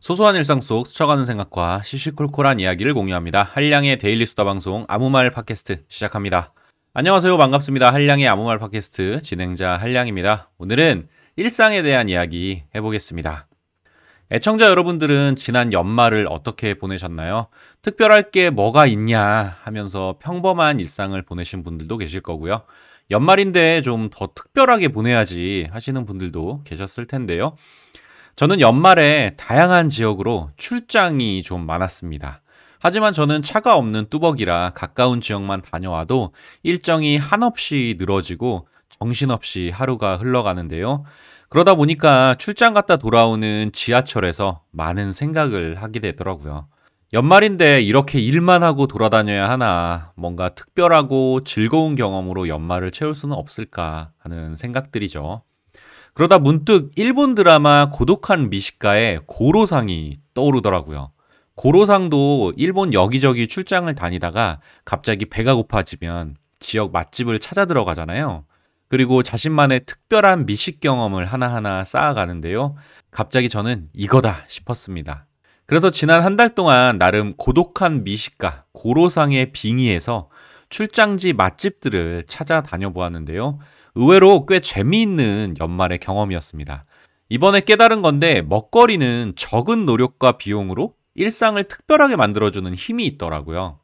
소소한 일상 속 스쳐가는 생각과 시시콜콜한 이야기를 공유합니다. 한량의 데일리 수다 방송 아무 말 팟캐스트 시작합니다. 안녕하세요. 반갑습니다. 한량의 아무 말 팟캐스트 진행자 한량입니다. 오늘은 일상에 대한 이야기 해보겠습니다. 애청자 여러분들은 지난 연말을 어떻게 보내셨나요? 특별할 게 뭐가 있냐 하면서 평범한 일상을 보내신 분들도 계실 거고요. 연말인데 좀 더 특별하게 보내야지 하시는 분들도 계셨을 텐데요. 저는 연말에 다양한 지역으로 출장이 좀 많았습니다. 하지만 저는 차가 없는 뚜벅이라 가까운 지역만 다녀와도 일정이 한없이 늘어지고 정신없이 하루가 흘러가는데요. 그러다 보니까 출장 갔다 돌아오는 지하철에서 많은 생각을 하게 되더라고요. 연말인데 이렇게 일만 하고 돌아다녀야 하나, 뭔가 특별하고 즐거운 경험으로 연말을 채울 수는 없을까 하는 생각들이죠. 그러다 문득 일본 드라마 고독한 미식가의 고로상이 떠오르더라고요. 고로상도 일본 여기저기 출장을 다니다가 갑자기 배가 고파지면 지역 맛집을 찾아 들어가잖아요. 그리고 자신만의 특별한 미식 경험을 하나하나 쌓아가는데요. 갑자기 저는 이거다 싶었습니다. 그래서 지난 한 달 동안 나름 고독한 미식가 고로상의 빙의에서 출장지 맛집들을 찾아 다녀 보았는데요. 의외로 꽤 재미있는 연말의 경험이었습니다. 이번에 깨달은 건데 먹거리는 적은 노력과 비용으로 일상을 특별하게 만들어주는 힘이 있더라고요.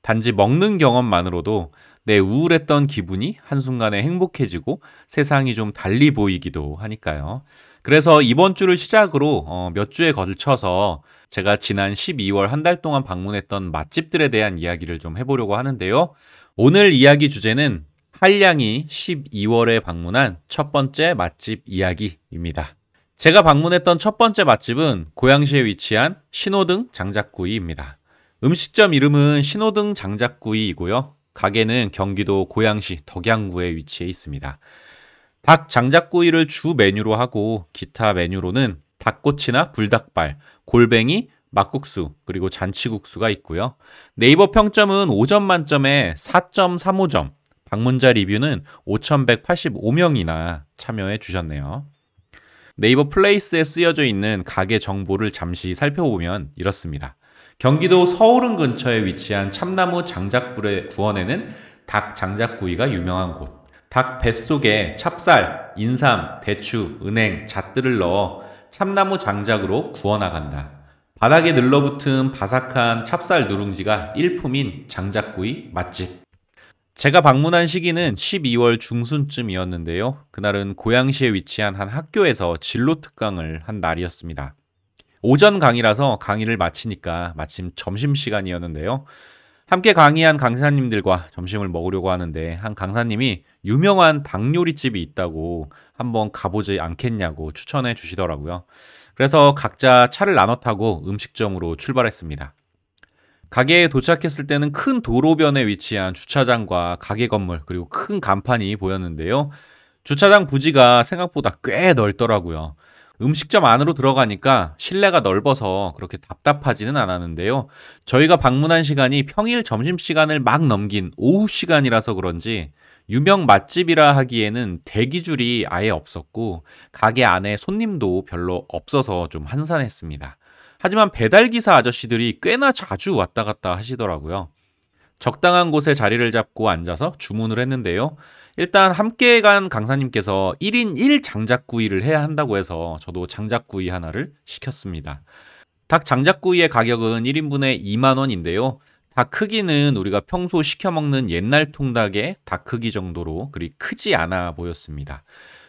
단지 먹는 경험만으로도 내 우울했던 기분이 한순간에 행복해지고 세상이 좀 달리 보이기도 하니까요. 그래서 이번 주를 시작으로 어, 몇 주에 걸쳐서 제가 지난 12월 한 달 동안 방문했던 맛집들에 대한 이야기를 좀 해보려고 하는데요. 오늘 이야기 주제는 한량이 12월에 방문한 첫 번째 맛집 이야기입니다. 제가 방문했던 첫 번째 맛집은 고양시에 위치한 신호등 장작구이입니다. 음식점 이름은 신호등 장작구이이고요. 가게는 경기도 고양시 덕양구에 위치해 있습니다. 닭 장작구이를 주 메뉴로 하고 기타 메뉴로는 닭꼬치나 불닭발, 골뱅이, 막국수, 그리고 잔치국수가 있고요. 네이버 평점은 5점 만점에 4.35점, 방문자 리뷰는 5,185명이나 참여해 주셨네요. 네이버 플레이스에 쓰여져 있는 가게 정보를 잠시 살펴보면 이렇습니다. 경기도 서울은 근처에 위치한 참나무 장작불의 구원에는 닭 장작구이가 유명한 곳. 닭 뱃속에 찹쌀, 인삼, 대추, 은행, 잣들을 넣어 참나무 장작으로 구워나간다. 바닥에 늘러붙은 바삭한 찹쌀 누룽지가 일품인 장작구이 맛집. 제가 방문한 시기는 12월 중순쯤이었는데요. 그날은 고양시에 위치한 한 학교에서 진로 특강을 한 날이었습니다. 오전 강의라서 강의를 마치니까 마침 점심시간이었는데요. 함께 강의한 강사님들과 점심을 먹으려고 하는데 한 강사님이 유명한 닭 요리집이 있다고 한번 가보지 않겠냐고 추천해 주시더라고요. 그래서 각자 차를 나눠 타고 음식점으로 출발했습니다. 가게에 도착했을 때는 큰 도로변에 위치한 주차장과 가게 건물 그리고 큰 간판이 보였는데요. 주차장 부지가 생각보다 꽤 넓더라고요. 음식점 안으로 들어가니까 실내가 넓어서 그렇게 답답하지는 않았는데요. 저희가 방문한 시간이 평일 점심시간을 막 넘긴 오후 시간이라서 그런지 유명 맛집이라 하기에는 대기줄이 아예 없었고 가게 안에 손님도 별로 없어서 좀 한산했습니다. 하지만 배달기사 아저씨들이 꽤나 자주 왔다 갔다 하시더라고요. 적당한 곳에 자리를 잡고 앉아서 주문을 했는데요. 일단 함께 간 강사님께서 1인 1장작구이를 해야 한다고 해서 저도 장작구이 하나를 시켰습니다. 닭 장작구이의 가격은 1인분에 2만원인데요. 닭 크기는 우리가 평소 시켜 먹는 옛날 통닭의 닭 크기 정도로 그리 크지 않아 보였습니다.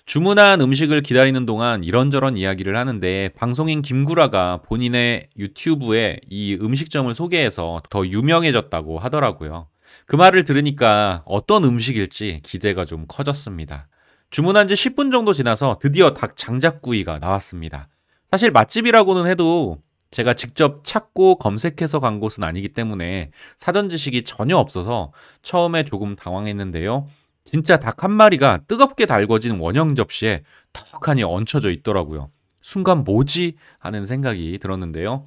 주문한 음식을 기다리는 동안 이런저런 이야기를 하는데 방송인 김구라가 본인의 유튜브에 이 음식점을 소개해서 더 유명해졌다고 하더라고요. 그 말을 들으니까 어떤 음식일지 기대가 좀 커졌습니다. 주문한 지 10분 정도 지나서 드디어 닭 장작구이가 나왔습니다. 사실 맛집이라고는 해도 제가 직접 찾고 검색해서 간 곳은 아니기 때문에 사전 지식이 전혀 없어서 처음에 조금 당황했는데요. 진짜 닭 한 마리가 뜨겁게 달궈진 원형 접시에 턱하니 얹혀져 있더라고요. 순간 뭐지? 하는 생각이 들었는데요.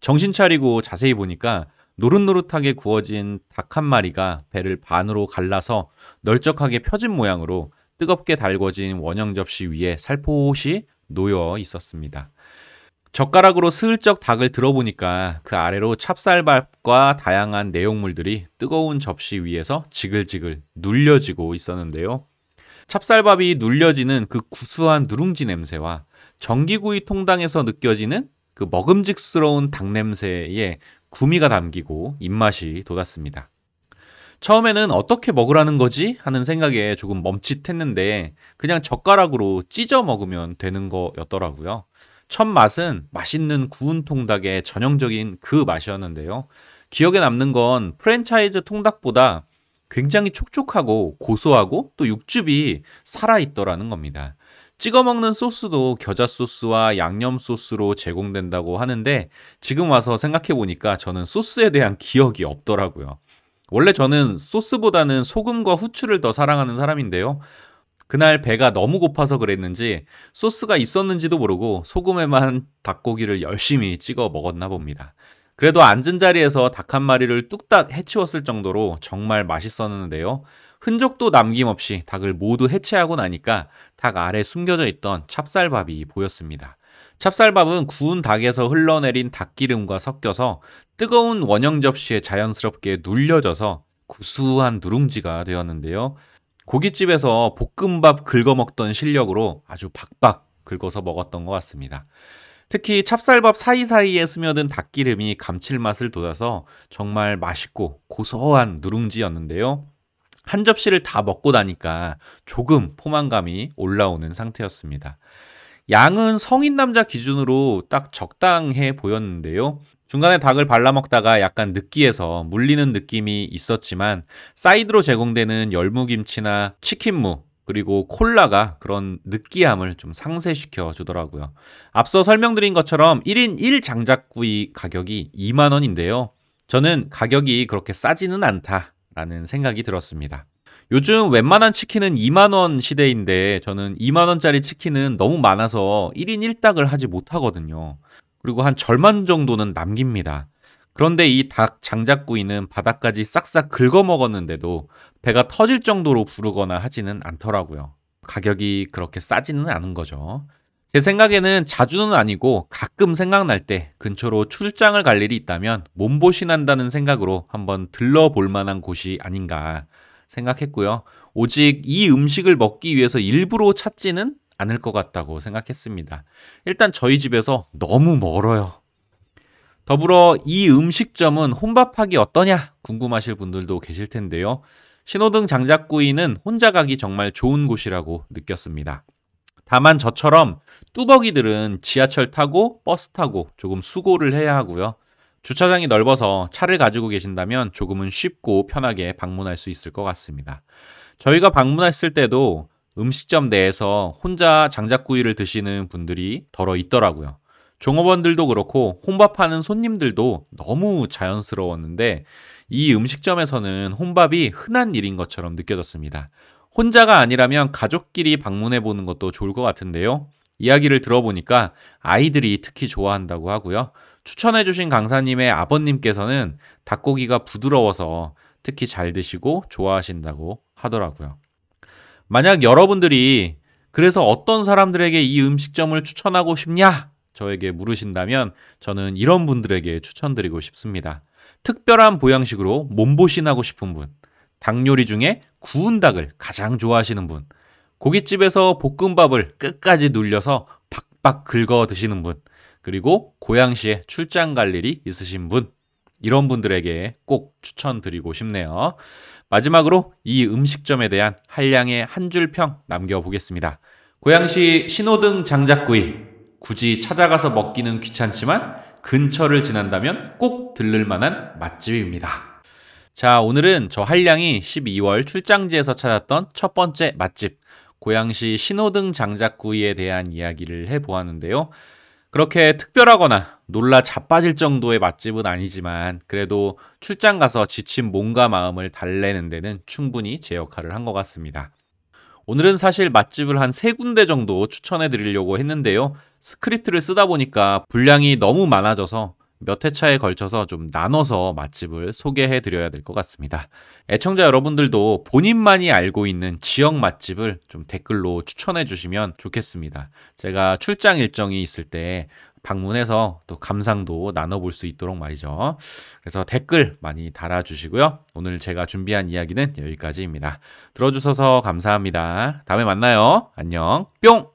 정신 차리고 자세히 보니까 노릇노릇하게 구워진 닭 한 마리가 배를 반으로 갈라서 널쩍하게 펴진 모양으로 뜨겁게 달궈진 원형 접시 위에 살포시 놓여 있었습니다. 젓가락으로 슬쩍 닭을 들어보니까 그 아래로 찹쌀밥과 다양한 내용물들이 뜨거운 접시 위에서 지글지글 눌려지고 있었는데요. 찹쌀밥이 눌려지는 그 구수한 누룽지 냄새와 전기구이 통당에서 느껴지는 그 먹음직스러운 닭 냄새에 구미가 담기고 입맛이 돋았습니다. 처음에는 어떻게 먹으라는 거지? 하는 생각에 조금 멈칫했는데 그냥 젓가락으로 찢어 먹으면 되는 거였더라고요. 첫 맛은 맛있는 구운 통닭의 전형적인 그 맛이었는데요. 기억에 남는 건 프랜차이즈 통닭보다 굉장히 촉촉하고 고소하고 또 육즙이 살아있더라는 겁니다. 찍어 먹는 소스도 겨자 소스와 양념 소스로 제공된다고 하는데 지금 와서 생각해 보니까 저는 소스에 대한 기억이 없더라고요. 원래 저는 소스보다는 소금과 후추를 더 사랑하는 사람인데요. 그날 배가 너무 고파서 그랬는지 소스가 있었는지도 모르고 소금에만 닭고기를 열심히 찍어 먹었나 봅니다. 그래도 앉은 자리에서 닭 한 마리를 뚝딱 해치웠을 정도로 정말 맛있었는데요. 흔적도 남김없이 닭을 모두 해체하고 나니까 닭 아래 숨겨져 있던 찹쌀밥이 보였습니다. 찹쌀밥은 구운 닭에서 흘러내린 닭기름과 섞여서 뜨거운 원형 접시에 자연스럽게 눌려져서 구수한 누룽지가 되었는데요. 고깃집에서 볶음밥 긁어 먹던 실력으로 아주 박박 긁어서 먹었던 것 같습니다. 특히 찹쌀밥 사이사이에 스며든 닭기름이 감칠맛을 돋워서 정말 맛있고 고소한 누룽지였는데요. 한 접시를 다 먹고 나니까 조금 포만감이 올라오는 상태였습니다. 양은 성인 남자 기준으로 딱 적당해 보였는데요. 중간에 닭을 발라 먹다가 약간 느끼해서 물리는 느낌이 있었지만 사이드로 제공되는 열무김치나 치킨무 그리고 콜라가 그런 느끼함을 좀 상쇄시켜 주더라고요. 앞서 설명드린 것처럼 1인 1장작구이 가격이 2만 원인데요. 저는 가격이 그렇게 싸지는 않다라는 생각이 들었습니다. 요즘 웬만한 치킨은 2만원 시대인데 저는 2만원짜리 치킨은 너무 많아서 1인 1닭을 하지 못하거든요. 그리고 한 절반 정도는 남깁니다. 그런데 이 닭 장작구이는 바닥까지 싹싹 긁어 먹었는데도 배가 터질 정도로 부르거나 하지는 않더라고요. 가격이 그렇게 싸지는 않은 거죠. 제 생각에는 자주는 아니고 가끔 생각날 때 근처로 출장을 갈 일이 있다면 몸보신한다는 생각으로 한번 들러볼 만한 곳이 아닌가 생각했고요. 오직 이 음식을 먹기 위해서 일부러 찾지는 않을 것 같다고 생각했습니다. 일단 저희 집에서 너무 멀어요. 더불어 이 음식점은 혼밥하기 어떠냐 궁금하실 분들도 계실 텐데요. 신호등 장작구이는 혼자 가기 정말 좋은 곳이라고 느꼈습니다. 다만 저처럼 뚜벅이들은 지하철 타고 버스 타고 조금 수고를 해야 하고요. 주차장이 넓어서 차를 가지고 계신다면 조금은 쉽고 편하게 방문할 수 있을 것 같습니다. 저희가 방문했을 때도 음식점 내에서 혼자 장작구이를 드시는 분들이 덜어 있더라고요. 종업원들도 그렇고 혼밥하는 손님들도 너무 자연스러웠는데 이 음식점에서는 혼밥이 흔한 일인 것처럼 느껴졌습니다. 혼자가 아니라면 가족끼리 방문해 보는 것도 좋을 것 같은데요. 이야기를 들어보니까 아이들이 특히 좋아한다고 하고요. 추천해 주신 강사님의 아버님께서는 닭고기가 부드러워서 특히 잘 드시고 좋아하신다고 하더라고요. 만약 여러분들이 그래서 어떤 사람들에게 이 음식점을 추천하고 싶냐? 저에게 물으신다면 저는 이런 분들에게 추천드리고 싶습니다. 특별한 보양식으로 몸보신하고 싶은 분, 닭 요리 중에 구운 닭을 가장 좋아하시는 분, 고깃집에서 볶음밥을 끝까지 눌려서 박박 긁어 드시는 분, 그리고 고양시에 출장 갈 일이 있으신 분, 이런 분들에게 꼭 추천드리고 싶네요. 마지막으로 이 음식점에 대한 한량의 한 줄 평 남겨보겠습니다. 고양시 신호등 장작구이. 굳이 찾아가서 먹기는 귀찮지만 근처를 지난다면 꼭 들를 만한 맛집입니다. 자, 오늘은 저 한량이 12월 출장지에서 찾았던 첫 번째 맛집, 고양시 신호등 장작구이에 대한 이야기를 해보았는데요. 그렇게 특별하거나 놀라 자빠질 정도의 맛집은 아니지만 그래도 출장 가서 지친 몸과 마음을 달래는 데는 충분히 제 역할을 한 것 같습니다. 오늘은 사실 맛집을 한 세 군데 정도 추천해 드리려고 했는데요. 스크립트를 쓰다 보니까 분량이 너무 많아져서 몇 회차에 걸쳐서 좀 나눠서 맛집을 소개해 드려야 될 것 같습니다. 애청자 여러분들도 본인만이 알고 있는 지역 맛집을 좀 댓글로 추천해 주시면 좋겠습니다. 제가 출장 일정이 있을 때 방문해서 또 감상도 나눠볼 수 있도록 말이죠. 그래서 댓글 많이 달아주시고요. 오늘 제가 준비한 이야기는 여기까지입니다. 들어주셔서 감사합니다. 다음에 만나요. 안녕. 뿅!